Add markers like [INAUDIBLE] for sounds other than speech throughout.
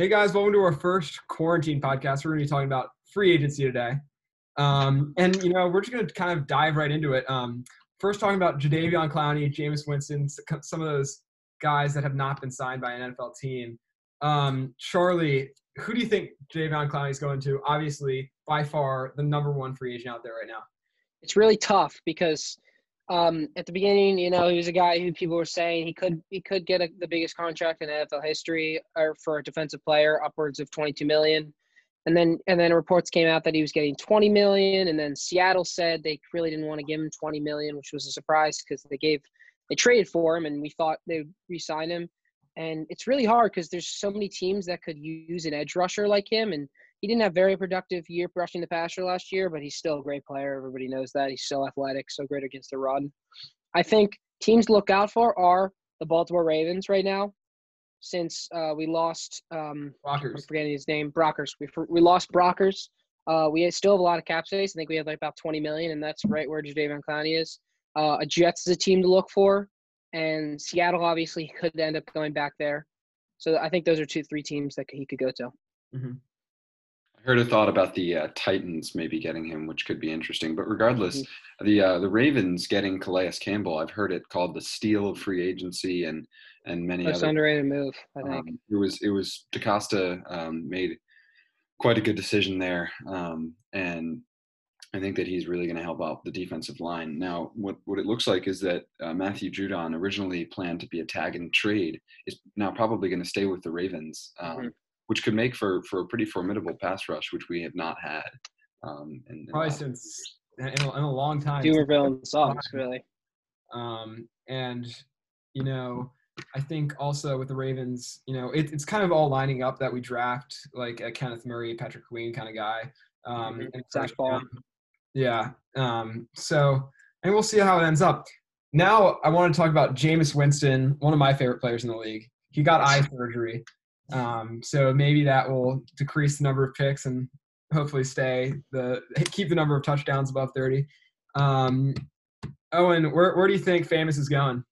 Hey guys, welcome to our first quarantine podcast. We're going to be talking about free agency today. Um, and, you know, we're just going to kind of dive right into it. Um, first, talking about Jadeveon Clowney, Jameis Winston, some of those guys that have not been signed by an NFL team. Um, Charlie, who do you think Jadeveon Clowney is going to? Obviously, by far the number one free agent out there right now. It's really tough because um, at the beginning, you know, he was a guy who people were saying he could he could get a, the biggest contract in NFL history or for a defensive player, upwards of 22 million. And then and then reports came out that he was getting 20 million, and then Seattle said they really didn't want to give him 20 million, which was a surprise because they gave they traded for him, and we thought they'd re-sign him. And it's really hard because there's so many teams that could use an edge rusher like him, and he didn't have very productive year rushing the passer last year, but he's still a great player. Everybody knows that. He's still athletic, so great against the run. I think teams look out for are the Baltimore Ravens right now, since uh, we lost um, Brockers. I'm forgetting his name. Brockers. We we lost Brockers. Uh, we still have a lot of cap space. I think we have like about 20 million, and that's right where Jadeveon Clowney is. Uh, a Jets is a team to look for, and Seattle obviously could end up going back there. So I think those are two, three teams that he could go to. Mm-hmm. I heard a thought about the uh, Titans maybe getting him, which could be interesting. But regardless, mm-hmm. the uh, the Ravens getting Calais Campbell, I've heard it called the steal of free agency, and and many Most other. underrated move, I think. Um, it was it was DeCosta um, made quite a good decision there, um, and I think that he's really going to help out the defensive line. Now, what what it looks like is that uh, Matthew Judon originally planned to be a tag and trade is now probably going to stay with the Ravens. Um, mm-hmm which could make for for a pretty formidable pass rush, which we have not had. Um, in, in Probably since in a, in a, long time. Dumervil and Suggs, really. Um, and you know, I think also with the Ravens, you know, it, it's kind of all lining up that we draft like a Kenneth Murray, Patrick Queen kind of guy. Um, mm-hmm. and Zack Baun. Yeah. Um, so, and we'll see how it ends up. Now, I want to talk about Jameis Winston, one of my favorite players in the league. He got eye surgery. Um, so maybe that will decrease the number of picks and hopefully stay the [LAUGHS] keep the number of touchdowns above 30. Um, Owen, where where do you think Jameis is going?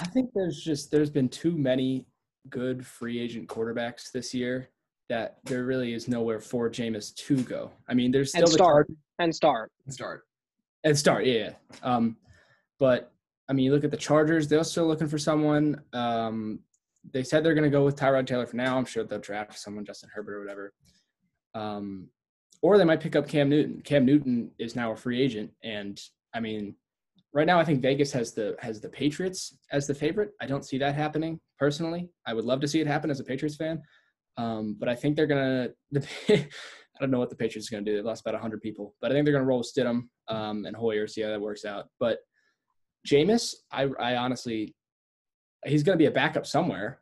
I think there's just there's been too many good free agent quarterbacks this year that there really is nowhere for Jameis to go. I mean, there's still and start the and start and start and start. Yeah, um, but I mean, you look at the Chargers; they're still looking for someone. Um, they said they're going to go with Tyrod Taylor for now. I'm sure they'll draft someone, Justin Herbert or whatever. Um, or they might pick up Cam Newton. Cam Newton is now a free agent, and I mean, right now I think Vegas has the has the Patriots as the favorite. I don't see that happening personally. I would love to see it happen as a Patriots fan, um, but I think they're gonna. [LAUGHS] I don't know what the Patriots are gonna do. They lost about hundred people, but I think they're gonna roll with Stidham um, and Hoyer, see how that works out. But Jameis, I, I honestly he's going to be a backup somewhere.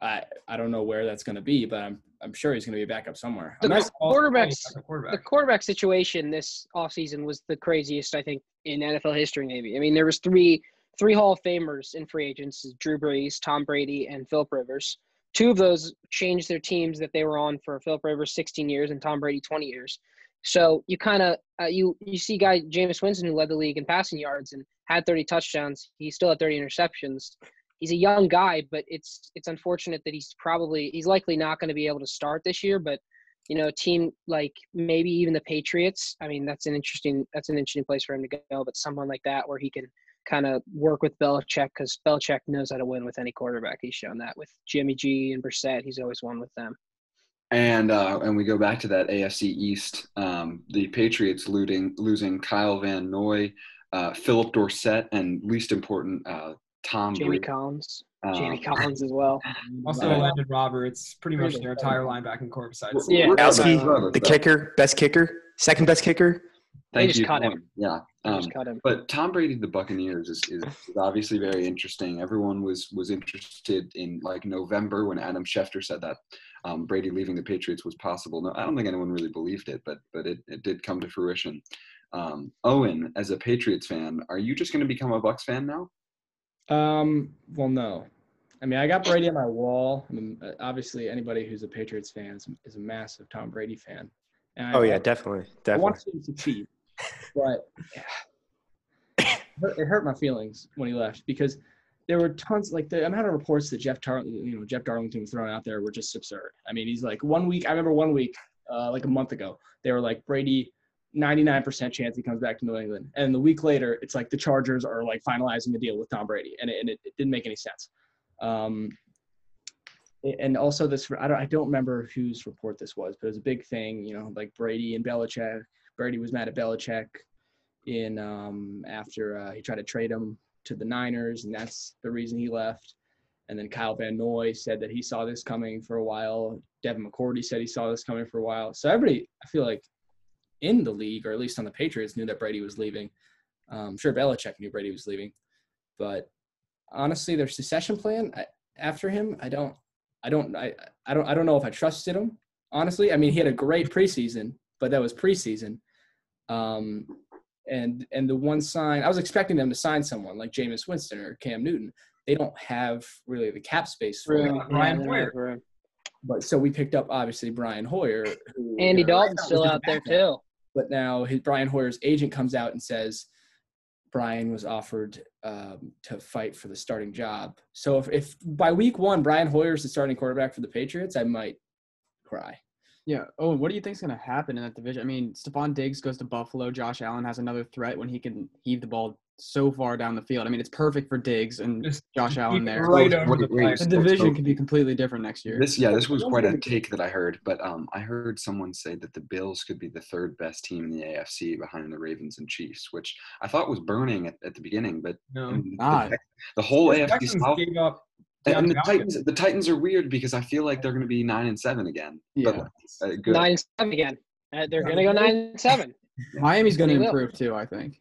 I I don't know where that's going to be, but I'm I'm sure he's going to be a backup somewhere. The quarterbacks, quarterback. the quarterback situation this offseason was the craziest I think in NFL history. Maybe I mean there was three three Hall of Famers in free agents: Drew Brees, Tom Brady, and Philip Rivers. Two of those changed their teams that they were on for Philip Rivers 16 years and Tom Brady 20 years. So you kind of uh, you you see guy Jameis Winston who led the league in passing yards and had 30 touchdowns. He still had 30 interceptions he's a young guy, but it's it's unfortunate that he's probably he's likely not going to be able to start this year. But you know, a team like maybe even the Patriots. I mean, that's an interesting that's an interesting place for him to go. But someone like that where he can kind of work with Belichick because Belichick knows how to win with any quarterback. He's shown that with Jimmy G and Brissett. He's always won with them. And uh, and we go back to that AFC East. Um, the Patriots losing losing Kyle Van Noy, uh, Phillip Dorsett, and least important uh, Tom Jamie Brady. Collins. Um, Jamie [LAUGHS] Collins as well. Also, uh, Landon Roberts, pretty much their entire linebacking corps besides. Yeah, Gowski, the kicker, best kicker, second best kicker. Thank they just you. cut him. Yeah, um, cut him. But Tom Brady, the Buccaneers, is, is, obviously very interesting. Everyone was was interested in like November when Adam Schefter said that um, Brady leaving the Patriots was possible. No, I don't think anyone really believed it, but but it, it did come to fruition. Um, Owen, as a Patriots fan, are you just going to become a Bucks fan now? Um, well, no. I mean, I got Brady on my wall. I mean, uh, obviously, anybody who's a Patriots fan is, is a massive Tom Brady fan. And oh I, yeah, definitely, definitely. I want to see him succeed, but yeah, it hurt my feelings when he left because there were tons like the amount of reports that Jeff Tar- you know Jeff Darlington was throwing out there were just absurd. I mean, he's like one week. I remember one week, uh, like a month ago, they were like Brady, 99% chance he comes back to New England, and the week later, it's like the Chargers are like finalizing the deal with Tom Brady, and it, and it, it didn't make any sense. Um, and also this, I don't, I don't remember whose report this was, but it was a big thing. You know, like Brady and Belichick. Brady was mad at Belichick in um, after uh, he tried to trade him to the Niners, and that's the reason he left. And then Kyle Van Noy said that he saw this coming for a while. Devin McCourty said he saw this coming for a while. So everybody, I feel like, in the league, or at least on the Patriots, knew that Brady was leaving. Um, I'm sure Belichick knew Brady was leaving, but honestly, their succession plan I, after him, I don't, I don't, I, I don't, I don't know if I trusted him. Honestly, I mean, he had a great preseason, but that was preseason. Um, and and the one sign I was expecting them to sign someone like Jameis Winston or Cam Newton. They don't have really the cap space for really, Brian Hoyer. But so we picked up obviously Brian Hoyer. Who, Andy you know, Dalton's still out there too. But now his Brian Hoyer's agent comes out and says Brian was offered um, to fight for the starting job. So if, if by week one Brian Hoyer is the starting quarterback for the Patriots, I might cry. Yeah. Oh, what do you think is going to happen in that division? I mean, Stefon Diggs goes to Buffalo. Josh Allen has another threat when he can heave the ball so far down the field. I mean, it's perfect for Diggs and Just Josh Allen there. Right over the, the division could be completely different next year. This, yeah, this was quite a take that I heard, but um, I heard someone say that the Bills could be the third best team in the AFC behind the Ravens and Chiefs, which I thought was burning at, at the beginning, but no, the, the, whole AFC South gave up and the Titans, the Titans are weird because I feel like they're going to be nine and seven again. Yeah, but, uh, nine and seven again. Uh, they're going to go nine and seven. Miami's going to improve too, I think.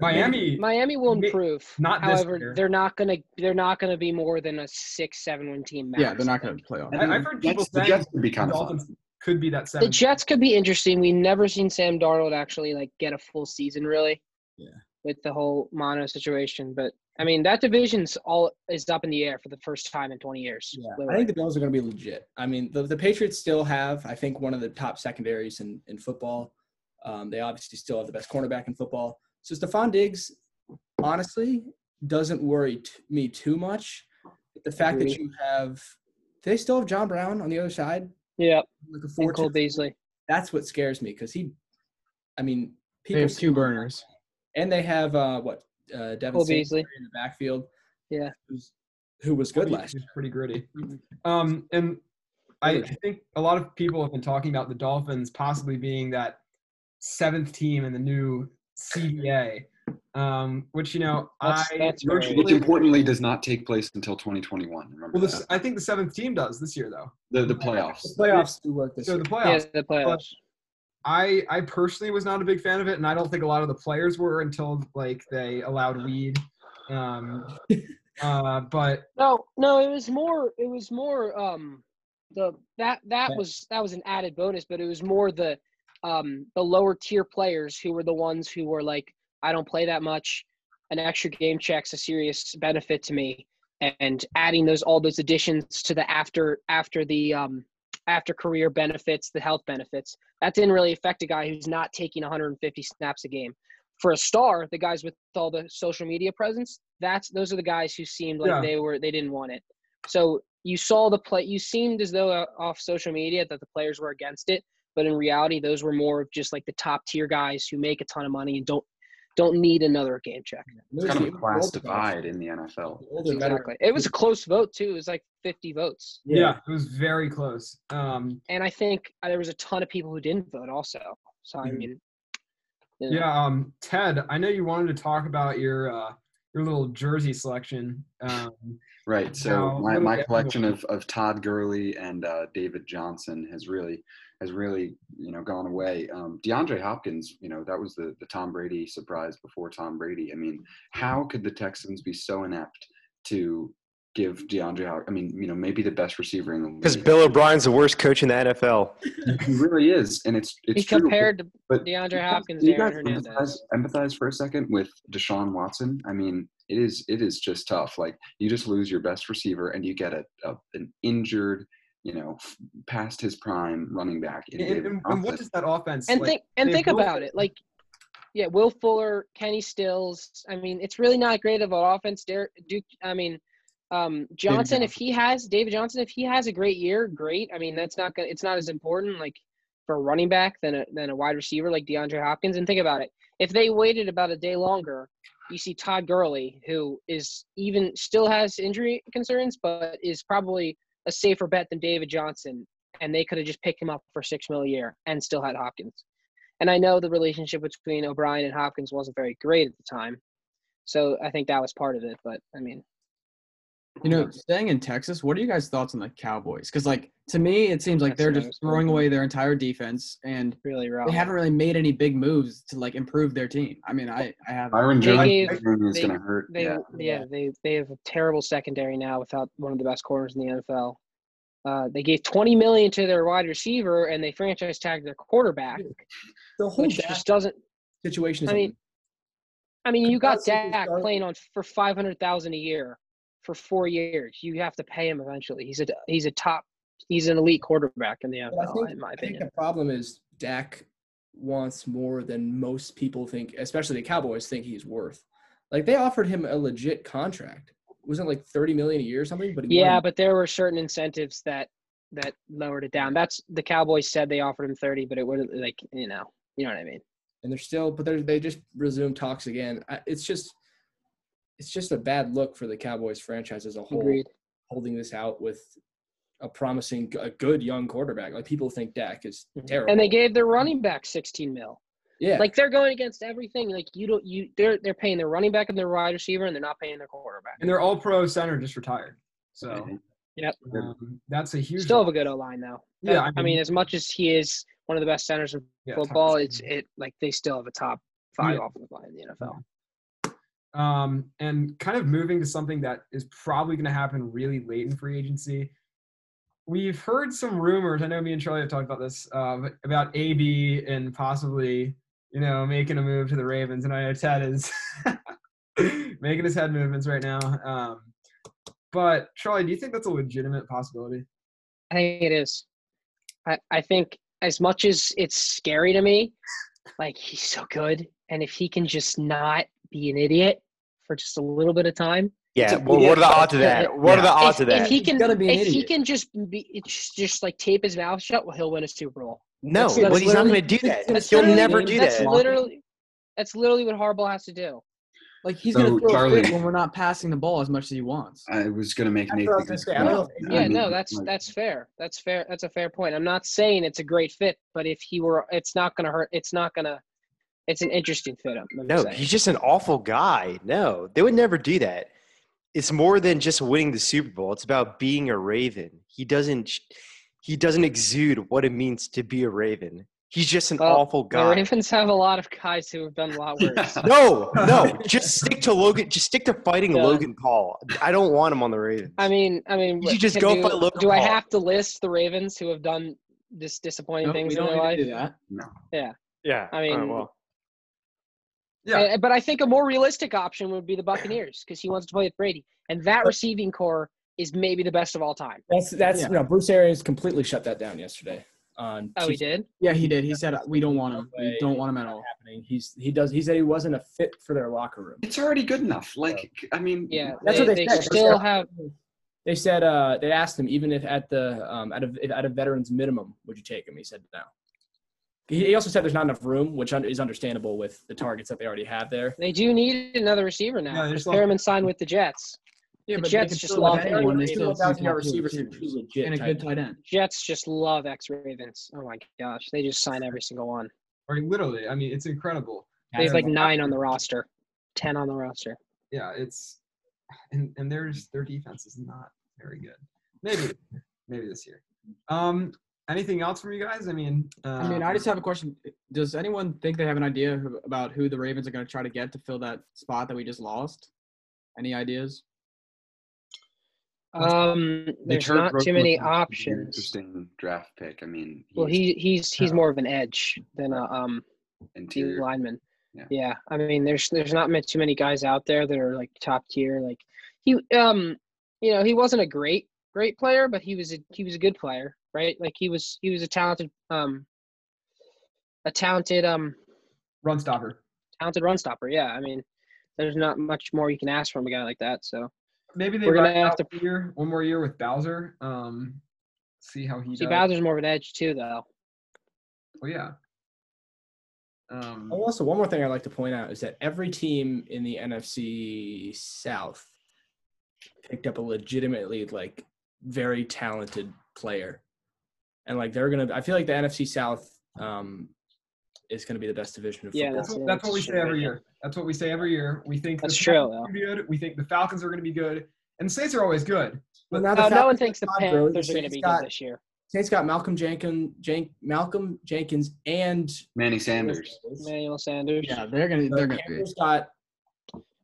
Miami, Miami will improve. Not however, they're not going to. They're not going to be more than a six, seven win team. Max, yeah, they're not going to play off. I, have heard people saying the Jets could be kind of fun. Could be that seven. The Jets could be interesting. We've never seen Sam Darnold actually like get a full season really. Yeah. With the whole mono situation, but I mean, that division's all is up in the air for the first time in 20 years. Yeah, literally. I think the Bills are going to be legit. I mean, the, the Patriots still have, I think, one of the top secondaries in, in football. Um, they obviously still have the best cornerback in football. So Stefon Diggs, honestly, doesn't worry t- me too much. The fact that you have, they still have John Brown on the other side. Yeah, like a four. Cole Beasley. That's what scares me because he, I mean, people they have two burners, and they have uh, what uh, Devin Beasley in the backfield. Yeah, who was good last. He's pretty gritty. Um, and I think a lot of people have been talking about the Dolphins possibly being that seventh team in the new CBA. Um, which you know, that's, I that's which importantly does not take place until 2021. Remember well, this, I think the seventh team does this year, though. The the playoffs. The playoffs do work this so year. the playoffs. Yeah, the playoffs. I I personally was not a big fan of it, and I don't think a lot of the players were until like they allowed weed. Um, [LAUGHS] uh, but no, no, it was more. It was more. Um, the that that was that was an added bonus, but it was more the um the lower tier players who were the ones who were like, I don't play that much. An extra game check's a serious benefit to me, and adding those all those additions to the after after the um after career benefits, the health benefits. That didn't really affect a guy who's not taking 150 snaps a game. For a star, the guys with all the social media presence, that's those are the guys who seemed like yeah. they were they didn't want it. So you saw the play. You seemed as though uh, off social media that the players were against it, but in reality, those were more of just like the top tier guys who make a ton of money and don't don't need another game check. It's kind of a class divide in the NFL. Exactly. It was a close vote too. It was like 50 votes. Yeah, yeah it was very close. Um, and I think uh, there was a ton of people who didn't vote also. So I mm-hmm. mean, you know. yeah. Um, Ted, I know you wanted to talk about your uh, your little jersey selection. Um, right. So my, my collection of, of Todd Gurley and uh, David Johnson has really has really you know gone away. Um, DeAndre Hopkins, you know, that was the the Tom Brady surprise before Tom Brady. I mean, how could the Texans be so inept to give DeAndre? I mean, you know, maybe the best receiver in the league. Because Bill O'Brien's the worst coach in the NFL. he really is, and it's it's he true, compared to but DeAndre Hopkins. You guys empathize, empathize for a second with Deshaun Watson. I mean, it is it is just tough. Like you just lose your best receiver, and you get a, a an injured you know, past his prime running back. And, and, and, what does that offense and like, think and think about it? Like Yeah, Will Fuller, Kenny Stills. I mean, it's really not great of an offense. Derek Duke. I mean, um, Johnson, if he has David Johnson, if he has a great year, great. I mean, that's not gonna. It's not as important like for a running back than a than a wide receiver like DeAndre Hopkins. And think about it: if they waited about a day longer, you see Todd Gurley, who is even still has injury concerns, but is probably a safer bet than David Johnson, and they could have just picked him up for six mil a year and still had Hopkins. And I know the relationship between O'Brien and Hopkins wasn't very great at the time, so I think that was part of it. But I mean, you know, staying in Texas, what are you guys' thoughts on the Cowboys? Because, like, to me, it seems like they're just throwing away their entire defense, and really wrong. they haven't really made any big moves to like improve their team. I mean, I I have Byron They Jones is going to hurt. They yeah. yeah. they they have a terrible secondary now without one of the best corners in the NFL. Uh, they gave 20 million to their wide receiver and they franchise tagged their quarterback, The whole which just doesn't. situation is I mean, I mean, you got Capacity Dak playing on for 500,000 a year for four years. You have to pay him eventually. He's a he's a top. He's an elite quarterback in the But I NFL, think, in my I think opinion. the problem is Dak wants more than most people think, especially the Cowboys think he's worth. Like they offered him a legit contract. Wasn't like thirty million a year or something? But Yeah, wanted- but there were certain incentives that that lowered it down. That's the Cowboys said they offered him 30, but it would like you know you know what I mean. and they're still, but they're, they just resumed talks again. I, it's just, it's just a bad look for the Cowboys franchise as a whole. Agreed. Holding this out with a promising, a good young quarterback. Like people think Dak is terrible, Mm-hmm. And they gave their running back 16 mil. yeah, Like they're going against everything. Like you don't you they're they're paying their running back and their wide receiver, and they're not paying their quarterback. And their all-pro center just retired. So. Yep. um, that's a huge. Still have a good O line though. Yeah, That- I I mean, mean- as much as he is one of the best centers in yeah, football, it's it like they still have a top five Yeah. offensive line in the NFL. Um, and kind of moving to something that is probably going to happen really late in free agency. We've heard some rumors. I know me and Charlie have talked about this uh, about AB and possibly, you know, making a move to the Ravens. And I know Ted is [LAUGHS] making his head movements right now. Um, but Charlie, do you think that's a legitimate possibility? I think it is. I I think as much as it's scary to me, like he's so good, and if he can just not be an idiot for just a little bit of time, Yeah. It's a- Well, what are the odds of that? What are the odds if, of if that? he can, gotta be an if he can just be, it's just like tape his mouth shut, well, he'll win a Super Bowl. No, that's- that's but he's not going to do that. That's He'll never do that's that. literally, that's literally what Harbaugh has to do. like he's So, gonna throw Charlie- a when we're not passing the ball as much as he wants. I was going to make That's Nate. what I was gonna say. I don't know if- Yeah, I mean, no, that's that's fair. That's fair. That's a fair point. I'm not saying it's a great fit, but if he were, it's not gonna hurt. It's not gonna. It's an interesting fit. I'm, I'm No, saying. he's just an awful guy. No, they would never do that. It's more than just winning the Super Bowl. It's about being a Raven. He doesn't. He doesn't exude what it means to be a Raven. He's just an Well, awful guy. The. Ravens have a lot of guys who have done a lot worse. [LAUGHS] No, no, just stick to Logan. Just stick to fighting Yeah. Logan Paul. I don't want him on the Ravens. I mean, I mean, You should just go do, fight Logan do I have to list the Ravens who have done this disappointing No, things we in don't their life? do that. yeah, Yeah. I mean, All right, well, Yeah. But I think a more realistic option would be the Buccaneers because he wants to play with Brady, and that receiving core is maybe the best of all time. that's that's Yeah. you know Bruce Arians completely shut that down yesterday. On Oh, he did. Yeah, he did. He said we don't want him. We don't want him at all. happening. He's he does he said he wasn't a fit for their locker room. It's already good enough. Like, I mean, Yeah, That's they, what they they said. They still said- have. They said uh, they asked him even if at the um, at a if at a veterans minimum would you take him? He said no. He he also said there's not enough room, which is understandable with the targets that they already have there. They do need another receiver now. Yeah, they because still have- Perriman signed with the Jets. Yeah, The but Jets just love have him. anyone. They Even still without have the two receivers, receivers he's legit and a tight good end. tight end. Jets just love ex Ravens. Oh my gosh, they just sign every single one. Or literally, I mean, it's incredible. They have like nine on the roster, ten on the roster. Yeah, it's and and there's their defense is not very good. Maybe maybe this year. Um, anything else from you guys? I mean, uh, I mean, I just have a question. Does anyone think they have an idea about who the Ravens are going to try to get to fill that spot that we just lost? Any ideas? Um, there's Hurt not broke too many options. Interesting draft pick. I mean, Well, he he's he's Yeah. more of an edge than a um interior. lineman. Yeah. Yeah, I mean, there's there's not ma- too many guys out there that are like top tier. Like he um, you know, he wasn't a great great player, but he was a he was a good player, right? Like he was he was a talented um, a talented um run stopper. talented run stopper. Yeah, I mean, there's not much more you can ask from a guy like that. So maybe they are gonna have to year, one more year with Bowser. Um, see how he. See, does. Bowser's more of an edge too, though. Oh yeah. Um, also, one more thing I'd like to point out is that every team in the NFC South picked up a legitimately like very talented player, and like they're gonna. I feel like the NFC South um, is going to be the best division of football. Yeah, that's, that's what we say every year. That's what we say every year. We think that's true. Good. We think the Falcons are going to be good, and the Saints are always good. But now no one thinks the Panthers are going to be got, good this year. Saints got Malcolm Jenkins, Jen, Malcolm Jenkins, and Manny Sanders. Manuel Sanders. Yeah, they're gonna. They're gonna. Panthers got.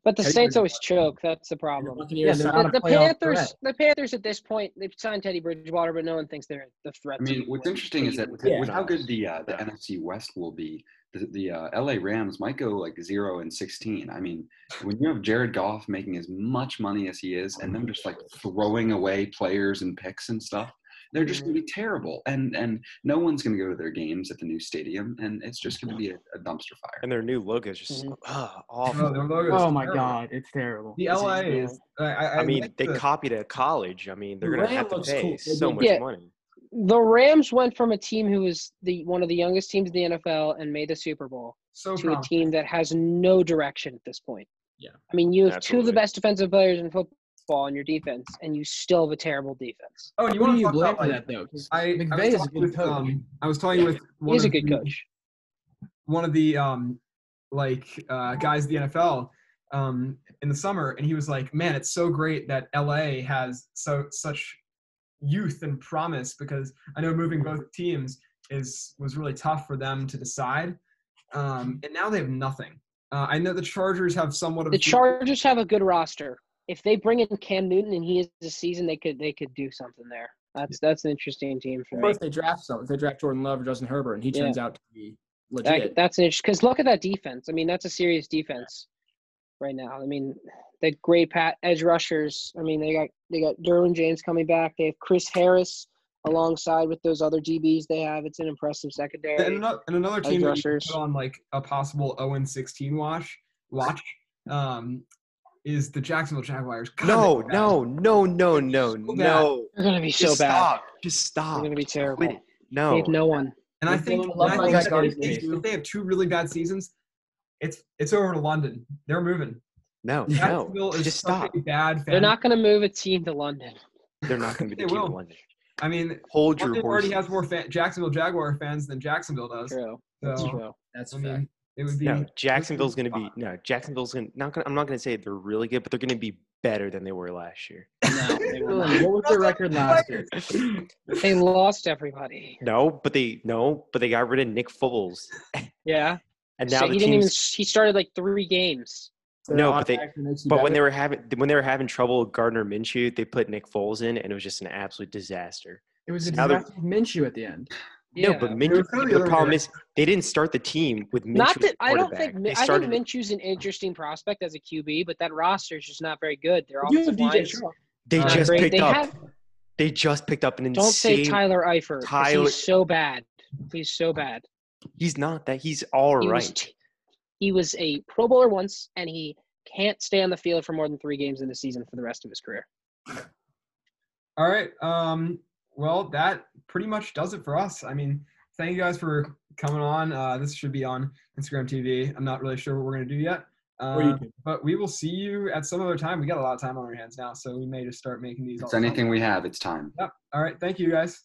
But the Saints always choke. That's the problem. Yeah, the, the Panthers. Threat. The Panthers at this point, they've signed Teddy Bridgewater, but no one thinks they're the threat. I mean, what's interesting is that with, yeah, with how good the uh, the NFC West will be, the, the uh, LA Rams might go like zero and sixteen. I mean, when you have Jared Goff making as much money as he is, and them just like throwing away players and picks and stuff, they're just going to be terrible. And and no one's going to go to their games at the new stadium, and it's just going to be a, a, dumpster fire. And their new logo is just mm-hmm. oh, awful. Oh, oh my god, it's terrible. The LA is. I, I, I mean, like they the, copied a college. I mean, they're going to have to pay cool. so much yeah. money the Rams went from a team who was the one of the youngest teams in the NFL and made the Super Bowl so to a team that has no direction at this point. Yeah. I mean, you have Absolutely. two of the best defensive players in football in your defense, and you still have a terrible defense. Oh, and you want to blame about, that though? I, McVay is a good coach. Um, I was talking yeah. with one he's a good the, coach. One of the um, like uh, guys in the NFL um, in the summer, and he was like, "Man, it's so great that LA has so such youth and promise because I know moving both teams is was really tough for them to decide. Um, and now they have nothing. Uh, I know the Chargers have somewhat of the Chargers have a good roster. If they bring in Cam Newton and he is the season, they could they could do something there. That's that's an interesting team for me. If they draft some, if they draft Jordan Love or Justin Herbert, and he turns yeah. out to be legit, that, that's an interesting. Because look at that defense. I mean, that's a serious defense right now. I mean, the great pat edge rushers. I mean, they got they got Derwin James coming back. They have Chris Harris alongside with those other DBs they have. It's an impressive secondary. And another, and another team that on like a possible 0 16 watch watch um, is the Jacksonville Jaguars. God, no, no, no, no, no, no. They're gonna be so Just bad. Stop. Just stop. They're gonna be terrible. No, they have no one. And I think, and I think if they have two really bad seasons, it's it's over to London. They're moving. No, no, just stop. Bad. Fan. They're not going to move a team to London. They're not going [LAUGHS] to be the team will. to London. I mean, hold your horses. already has more fan- Jacksonville Jaguar fans than Jacksonville does. True. So, That's true. That's I mean, it would be [LAUGHS] no. Jacksonville's going to be no. Jacksonville's going not going. I'm not going to say they're really good, but they're going to be better than they were last year. No, what [LAUGHS] was their record last year? [LAUGHS] they lost everybody. No, but they no, but they got rid of Nick Foles. Yeah. and now so he didn't even. He started like three games no, but they but when they were having when they were having trouble with Gardner Minshew, they put Nick Foles in, and it was just an absolute disaster. It was a disaster Minshew at the end. No, but Minshew, the problem is they didn't start the team with Minshew. Not that I don't think I think Minshew's an interesting prospect as a QB, but that roster is just not very good. They're all They uh, just picked they up. Have, they just picked up an insane. Don't say Tyler Eifert. Tyler, he's so bad. He's so bad. He's not that. He's all he right. Was, he was a Pro Bowler once, and he can't stay on the field for more than three games in the season for the rest of his career. All right. Um, well, that pretty much does it for us. I mean, thank you guys for coming on. Uh, this should be on Instagram TV. I'm not really sure what we're going to do yet. Uh, but we will see you at some other time. We got a lot of time on our hands now, so we may just start making these. It's anything we have. It's time. Yep. All right. Thank you, guys.